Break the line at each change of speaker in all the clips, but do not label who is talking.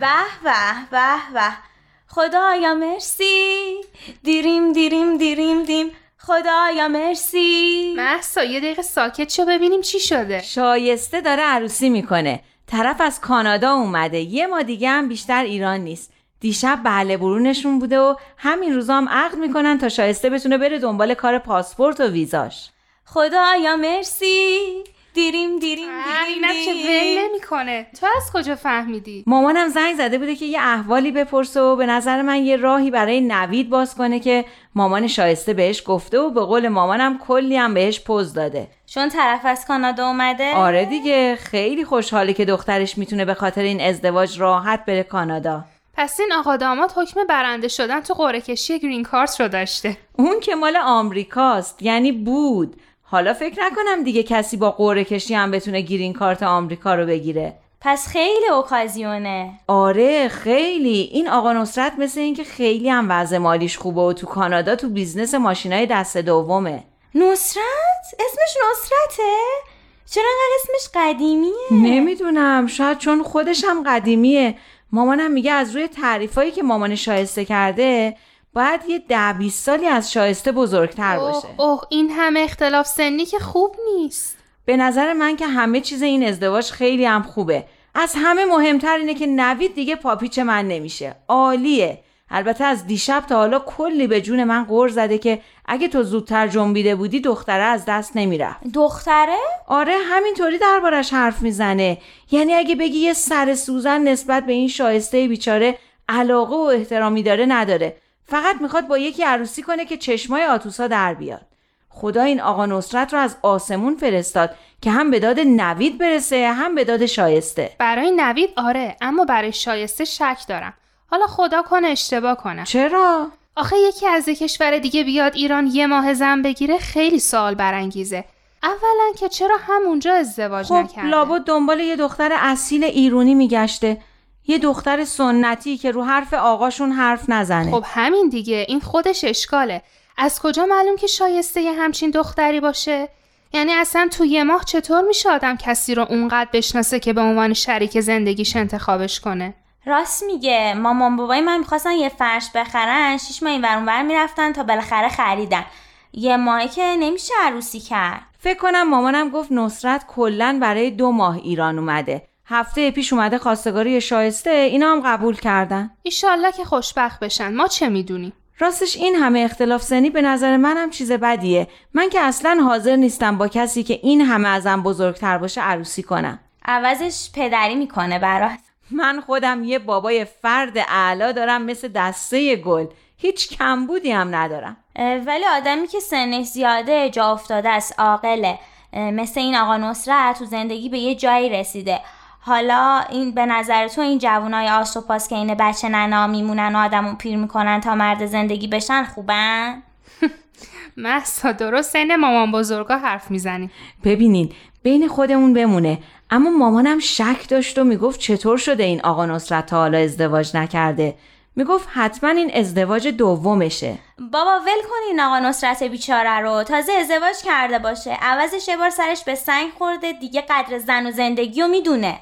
به به به به. خدایا مرسی. دیریم دیریم دیریم دیم. خدایا مرسی.
محسا یه دقیقه ساکت شو ببینیم چی شده.
شایسته داره عروسی می‌کنه. طرف از کانادا اومده. یه ما دیگه هم بیشتر ایران نیست. دیشب بله برونشون بوده و همین روزا هم عقد می‌کنن تا شایسته بتونه بره دنبال کار پاسپورت و ویزاش.
خدایا مرسی. دیریم دیریم دیریم
اینم که
دیم.
ول نمی‌کنه. تو از کجا فهمیدی؟
مامانم زنگ زده بوده که یه احوالی بپرسه و به نظر من یه راهی برای نوید باز کنه که مامان شایسته بهش گفته و به قول مامانم کلی هم بهش پوز داده.
چون طرف از کانادا اومده؟
آره دیگه خیلی خوشحاله که دخترش می‌تونه به خاطر این ازدواج راحت بره کانادا.
پس این آقا داماد حکم برنده شدن تو قرعه کشی گرین کارت رو داشته.
اون که مال آمریکاست یعنی بود. حالا فکر نکنم دیگه کسی با قرعه کشی هم بتونه گرین کارت آمریکا رو بگیره.
پس خیلی اوکازیونه.
آره خیلی. این آقا نصرت مثل اینکه خیلی هم وضع مالیش خوبه و تو کانادا تو business ماشینای دست دومه.
نصرت؟ اسمش نصرته؟ چرا انقدر اسمش قدیمیه؟
نمی‌دونم. شاید چون خودش هم قدیمیه. مامانم میگه از روی تعریفایی که مامان شایسته کرده باید یه ده 20 سالی از شایسته بزرگتر باشه.
اوه اوه این همه اختلاف سنی که خوب نیست.
به نظر من که همه چیز این ازدواج خیلی هم خوبه. از همه مهمتر اینه که نوید دیگه پاپیچ من نمیشه. عالیه. البته از دیشب تا حالا کلی به جون من غور زده که اگه تو زودتر جنبیده بودی دختره از دست نمی‌رفت.
دختره؟
آره همینطوری دربارش حرف می‌زنه. یعنی اگه بگی یه سر سوزن نسبت به این شایسته بیچاره علاقه و احترامی داره نداره. فقط می‌خواد با یکی عروسی کنه که چشمای آتوسا در بیاد. خدا این آقا نصرت رو از آسمون فرستاد که هم به داد نوید برسه هم به داد شایسته.
برای نوید آره اما برای شایسته شک دارم. حالا خدا کنه اشتباه کنم.
چرا؟
آخه یکی از یه کشور دیگه بیاد ایران یه ماه زن بگیره خیلی سوال برانگیزه. اولا که چرا همونجا ازدواج
خب
نکرده؟
لابد دنبال یه دختر اصیل ایرونی میگشته. یه دختر سنتی که رو حرف آقاشون حرف نزنه.
خب همین دیگه این خودش اشکاله. از کجا معلوم که شایسته یه همچین دختری باشه؟ یعنی اصلا تو یه ماه چطور میشه آدم کسی رو اونقدر بشناسه که به عنوان شریک زندگیش انتخابش کنه؟
راست میگه. مامان بابای من می‌خواستن یه فرش بخرن. شیش ماه این اونور می‌رفتن تا بالاخره خریدن. یه ماهی که نمیشه عروسی کرد.
فکر کنم مامانم گفت نصرت کلا برای دو ماه ایران اومده. هفته پیش اومده خواستگاری شایسته اینا هم قبول کردن.
ایشالله که خوشبخت بشن. ما چه می‌دونیم؟
راستش این همه اختلاف سنی به نظر منم چیز بدیه. من که اصلا حاضر نیستم با کسی که این همه ازم بزرگتر باشه عروسی کنم.
عوضش پدری می‌کنه برات.
من خودم یه بابای فرد اعلا دارم مثل دسته گل. هیچ کمبودی هم ندارم.
ولی آدمی که سنش زیاده جا افتاده است عاقله. مثل این آقا نصرت تو زندگی به یه جایی رسیده. حالا این به نظر تو این جوانای آس و پاس که این بچه ننا میمونن و آدمو پیر می‌کنن تا مرد زندگی بشن خوبن؟
محسا درست سن مامان بزرگا حرف می‌زنیم
ببینین بین خودمون بمونه. اما مامانم شک داشت و می‌گفت چطور شده این آقا نصرت تا حالا ازدواج نکرده؟ می‌گفت حتما این ازدواج دومشه.
بابا ول کن این آقا نصرت بیچاره رو. تازه ازدواج کرده باشه. عوضش یه بار سرش به سنگ خورده دیگه قدر زن و زندگی رو می‌دونه.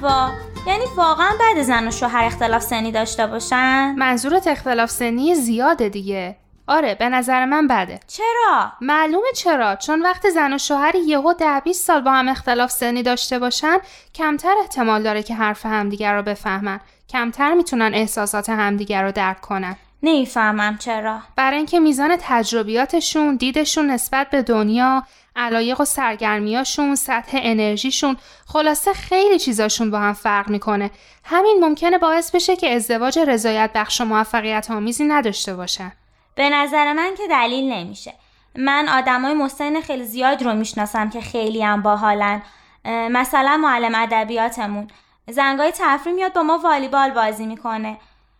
صحبا یعنی واقعا بعد زن و شوهر اختلاف سنی داشته باشن؟
منظورت اختلاف سنی زیاده دیگه. آره به نظر من بده.
چرا؟
معلومه چرا؟ چون وقتی زن و شوهر یهو ده 20 سال با هم اختلاف سنی داشته باشن کمتر احتمال داره که حرف همدیگر رو بفهمن. کمتر می‌تونن احساسات همدیگر رو درک کنن.
نمی‌فهمم چرا.
برای اینکه میزان تجربیاتشون دیدشون نسبت به دنیا علایق و سرگرمیاشون سطح انرژیشون خلاصه خیلی چیزاشون با هم فرق می‌کنه. همین ممکنه باعث بشه که ازدواج رضایت بخش و موفقیت آمیزی نداشته باشن
به نظر من که دلیل نمیشه. من آدمای مسن خیلی زیاد رو می‌شناسم که خیلی هم باحالن. مثلا معلم ادبیاتمون. زنگای تفریح میاد با ما والیبال بازی می‌کنه.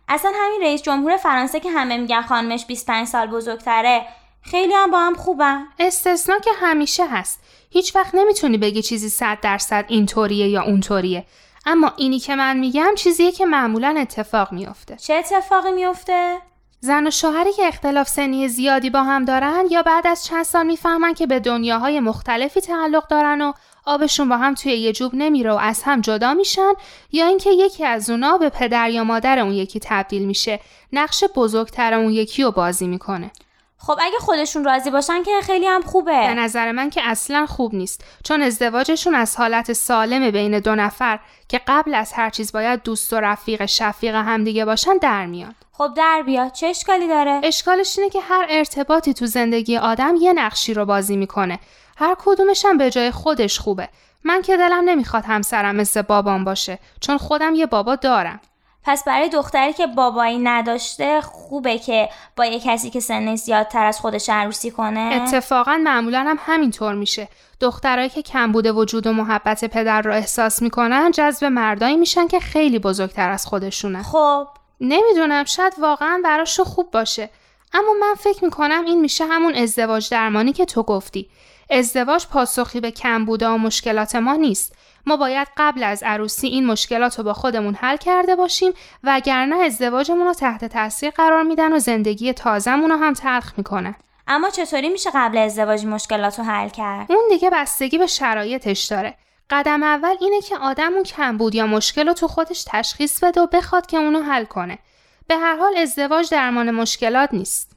اصلا همین رئیس جمهور فرانسه که همه میگن خانمش 25 سال بزرگتره خیلی هم با هم خوبن.
استثنا که همیشه هست. هیچ وقت نمی‌تونی بگی چیزی صد درصد اینطوریه یا اونطوریه. اما اینی که من میگم چیزیه که معمولا اتفاق میافته.
چه اتفاقی میافته؟
زن و شوهری که اختلاف سنی زیادی با هم دارن یا بعد از چند سال می‌فهمن که به دنیاهای مختلفی تعلق دارن و آبشون با هم توی یه جوب نمیره و از هم جدا میشن یا اینکه یکی از اونا به پدر یا مادر اون یکی تبدیل میشه. نقش بزرگتر اون یکی رو بازی می‌کنه.
خب اگه خودشون راضی باشن که خیلی هم خوبه.
به نظر من که اصلا خوب نیست چون ازدواجشون از حالت سالم بین دو نفر که قبل از هر چیز باید دوست و رفیق شفیق همدیگه باشن در میاد.
خب در بیاد. چه اشکالی داره؟
اشکالش اینه که هر ارتباطی تو زندگی آدم یه نقشی رو بازی می‌کنه. هر کدومش هم به جای خودش خوبه. من که دلم نمی‌خواد همسرم مثل بابام باشه چون خودم یه بابا دارم.
پس برای دختری که بابایی نداشته خوبه که با یه کسی که سنش زیادتر از خودش عروسی کنه؟
اتفاقا معمولا هم همینطور میشه. دخترایی که کم بوده وجود و محبت پدر رو احساس می‌کنن جذب مردایی میشن که خیلی بزرگتر از خودشونه.
خب.
نمی‌دونم شاید واقعا براش خوب باشه. اما من فکر می‌کنم این میشه همون ازدواج درمانی که تو گفتی. ازدواج پاسخی به کم بوده و مشکلات ما نیست. ما باید قبل از عروسی این مشکلات رو با خودمون حل کرده باشیم وگرنه ازدواجمون رو تحت تاثیر قرار میدن و زندگی تازمون رو هم تلخ می‌کنه.
اما چطوری میشه قبل ازدواج مشکلات رو حل کرد؟
اون دیگه بستگی به شرایطش داره. قدم اول اینه که آدم اون کم بود یا مشکل رو تو خودش تشخیص بده و بخواد که اونو حل کنه. به هر حال ازدواج درمان مشکلات نیست.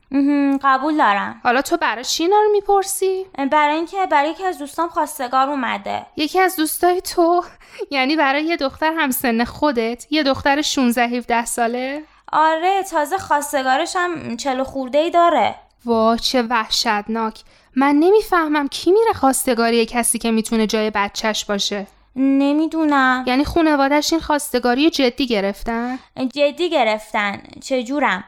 قبول دارم.
حالا تو برای چی رو می‌پرسی؟
برای اینکه برای یکی از دوستام خواستگار اومده.
یکی از دوستای تو؟ یعنی برای یه دختر همسن خودت؟ یه دختر 16 17 ساله؟
آره تازه خواستگارش هم چلو خورده ای داره.
وا چه وحشتناک. من نمی‌فهمم کی میره خواستگاری کسی که می‌تونه جای بچهش باشه.
نمی‌دونم.
یعنی خانوادش این خواستگاری جدی گرفتن؟
جدی گرفتن. چجورم؟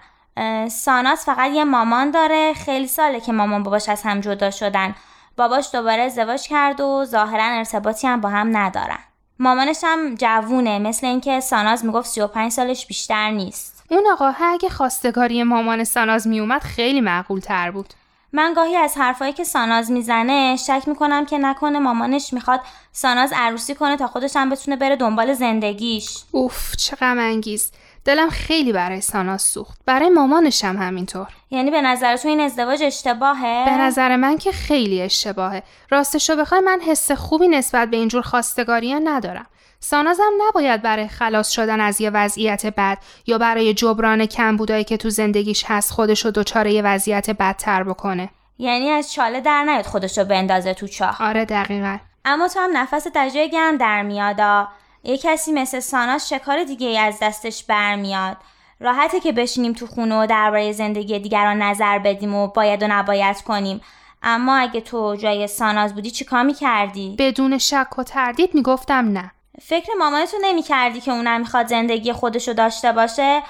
ساناس فقط یه مامان داره. خیلی ساله که مامان باباش از هم جدا شدن. باباش دوباره ازدواج کرد و ظاهرا ارتباطی هم با هم ندارن. مامانش هم جوونه مثل اینکه ساناز می‌گفت 35 سالش بیشتر نیست.
اون آقا اگه خواستگاری مامان ساناز میومد خیلی معقول تر بود.
من گاهی از حرفایی که ساناز می‌زنه شک می‌کنم که نکنه مامانش می‌خواد ساناز عروسی کنه تا خودش هم بتونه بره دنبال زندگیش.
اوف چه غم انگیز. دلم خیلی برای ساناز سوخت. برای مامانش هم همینطور.
یعنی به نظر تو این ازدواج اشتباهه؟
به نظر من که خیلی اشتباهه. راستشو بخوای من حس خوبی نسبت به اینجور خواستگاری ندارم. سانازم نباید برای خلاص شدن از یه وضعیت بد یا برای جبران کمبودایی که تو زندگیش هست خودشو دچار یه وضعیت بدتر بکنه.
یعنی از چاله در نیاد خودشو بندازه تو چاه.
آره دقیقا.
اما تو هم نفس تجای گرم در میادا یه کسی مثل ساناز شکار دیگه ای از دستش برمیاد؟ راحته که بشینیم تو خونه و درباره زندگی دیگران نظر بدیم و باید و نباید کنیم. اما اگه تو جای ساناز بودی چیکار می‌کردی؟
بدون شک و تردید می‌گفتم نه.
فکر مامانتو نمی‌کردی که اونم می‌خواد زندگی خودشو داشته باشه؟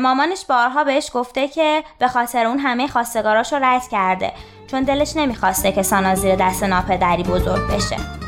مامانش بارها بهش گفته که به خاطر اون همه خواستگاراشو رد کرده. چون دلش نمی‌خواسته که ساناز زیر دست ناپدری بزرگ بشه.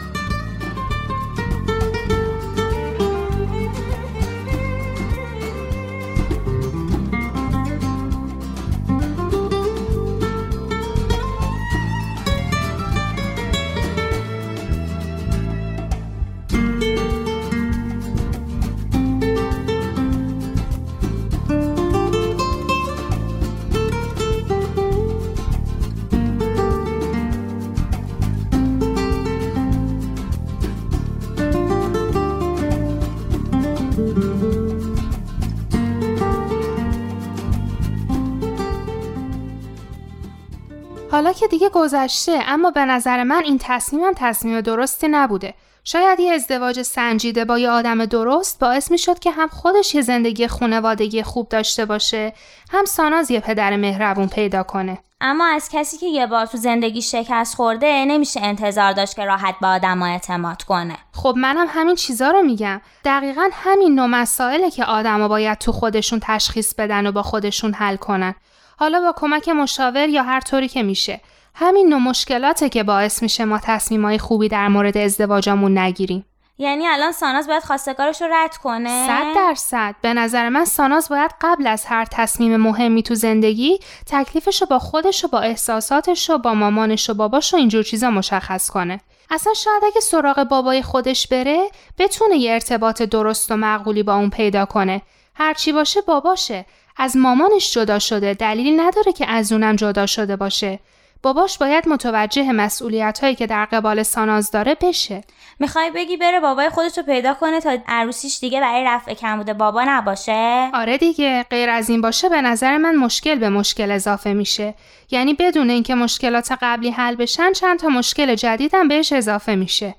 حالا که دیگه گذشته اما به نظر من این تصمیمم تصمیم درستی نبوده. شاید یه ازدواج سنجیده با یه آدم درست باعث می شد که هم خودش یه زندگی خونوادگی خوب داشته باشه هم ساناز یه پدر مهربون پیدا کنه.
اما از کسی که یه بار تو زندگی شکست خورده نمیشه انتظار داشت که راحت به آدم اعتماد کنه.
خب منم همین چیزا رو میگم. دقیقا همین نوع مسائله که آدما باید تو خودشون تشخیص بدن و با خودشون حل کنن. حالا با کمک مشاور یا هر طوری که میشه. همین نوع مشکلاته که باعث میشه ما تصمیمای خوبی در مورد ازدواجمون نگیریم.
یعنی الان ساناز باید خواستگارش رو رد کنه؟
صد درصد. به نظر من ساناز باید قبل از هر تصمیم مهمی تو زندگی تکلیفش رو با خودش و با احساساتش و با مامانش و باباش و اینجور چیزا مشخص کنه. اصلا شاید اگه سراغ بابای خودش بره بتونه یه ارتباط درست و معقولی با اون پیدا کنه. هرچی باشه باباشه. از مامانش جدا شده. دلیلی نداره که از اونم جدا شده باشه. باباش باید متوجه مسئولیت هایی که در قبال ساناز داره بشه.
می‌خوای بگی بره بابای خودش رو پیدا کنه تا عروسیش دیگه برای رفع کم بوده. بابا نباشه؟
آره دیگه. غیر از این باشه به نظر من مشکل به مشکل اضافه میشه. یعنی بدون اینکه مشکلات قبلی حل بشن چند تا مشکل جدیدم بهش اضافه میشه.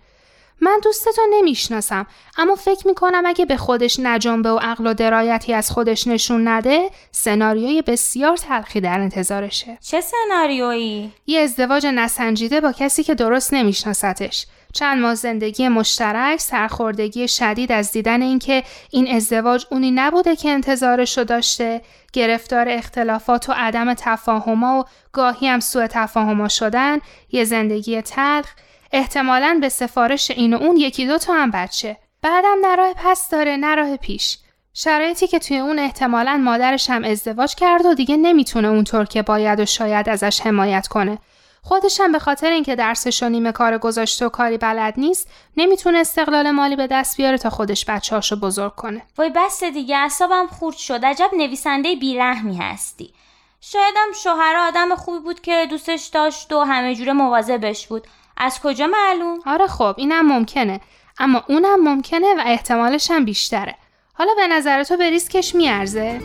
من دوستتو نمی‌شناسم اما فکر می‌کنم اگه به خودش نجنبه و عقل و درایتی از خودش نشون نده سناریوی بسیار تلخی در انتظارشه.
چه سناریویی؟
یه ازدواج نسنجیده با کسی که درست نمیشناستش چند ماه زندگی مشترک سرخوردگی شدید از دیدن اینکه این ازدواج اونی نبوده که انتظارش رو داشته گرفتار اختلافات و عدم تفاهما و گاهی هم سوء تفاهما شدن یه زندگی تلخ احتمالاً به سفارش این و اون یکی دو تا هم بچه. بعدم نه راه پس داره نه راه پیش. شرایطی که توی اون احتمالاً مادرش هم ازدواج کرد و دیگه نمی‌تونه اونطور که باید و شاید ازش حمایت کنه. خودش هم به خاطر اینکه درسش و نیمه کار گذاشته و کاری بلد نیست نمی‌تونه استقلال مالی به دست بیاره تا خودش بچه‌هاشو بزرگ کنه.
وای بس دیگه اعصابم خورد شد. عجب نویسنده بیرحمی هستی. شایدم شوهر آدم خوبی بود که دوستش داشت و همه جوره مواظبش بود. از کجا معلوم؟
آره خب اینم ممکنه اما اونم ممکنه و احتمالش هم بیشتره حالا به نظر تو به ریسکش میارزه؟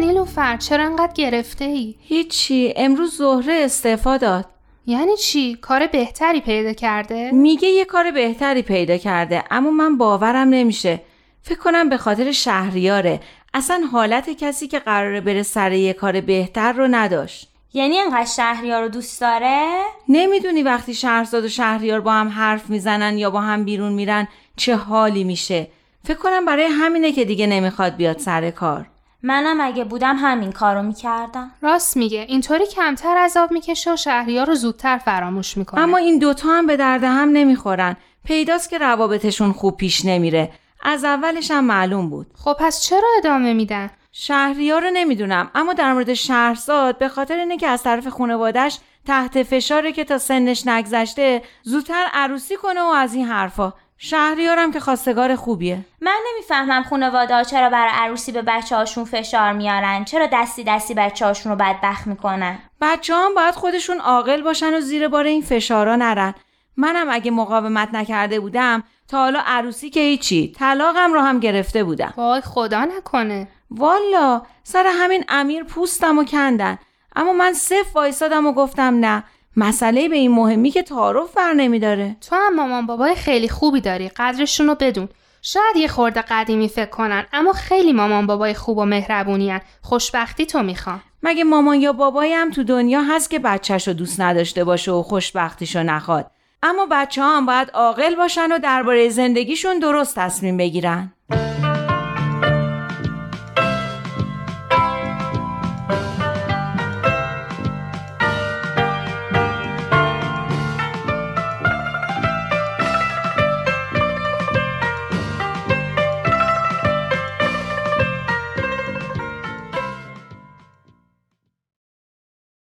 نیلوفر چرا انقدر گرفته ای؟
هیچی امروز زهره استعفا داد
یعنی چی؟ کار بهتری پیدا کرده؟
میگه یه کار بهتری پیدا کرده اما من باورم نمیشه فکر کنم به خاطر شهریاره اصلا حالت کسی که قراره بره سر یه کار بهتر رو نداشت
یعنی انقدر شهریار رو دوست داره؟
نمی‌دونی وقتی شهرزاد و شهریار با هم حرف می‌زنن یا با هم بیرون میرن چه حالی میشه فکر کنم برای همینه که دیگه نمی‌خواد بیاد سر کار
منم اگه بودم همین کارو می‌کردم.
راست میگه. اینطوری کمتر عذاب می‌کشه و شهریار رو زودتر فراموش می‌کنه.
اما این دوتا هم به درد هم نمی‌خورن. پیداست که روابطشون خوب پیش نمیره. از اولش هم معلوم بود.
خب پس چرا ادامه میدن؟
شهریار رو نمی‌دونم. اما در مورد شهرزاد به خاطر اینه که از طرف خانوادش تحت فشاره که تا سنش نگذشته زودتر عروسی کنه و از این حرفا. شهریارم که خواستگار خوبیه.
من نمی‌فهمم خانواده ها چرا برای عروسی به بچه هاشون فشار میارن. چرا دستی دستی بچه هاشون رو بدبخت می‌کنن؟
بچه هم باید خودشون عاقل باشن و زیر بار این فشارا نرن. منم اگه مقاومت نکرده بودم تا حالا عروسی که هیچی طلاقم رو هم گرفته بودم.
وای خدا نکنه.
والا سر همین امیر پوستم و کندن. اما من صف وایسادم و گفتم نه. مسئله به این مهمی که تعارف بر نمیداره.
تو هم مامان بابای خیلی خوبی داری قدرشون رو بدون. شاید یه خورده قدیمی فکر کنن اما خیلی مامان بابای خوب و مهربونیان خوشبختی تو می‌خوام.
مگه مامان یا بابایی هم تو دنیا هست که بچهش رو دوست نداشته باشه و خوشبختیشو نخواد؟ اما بچه ها هم باید عاقل باشن و درباره زندگیشون درست تصمیم بگیرن.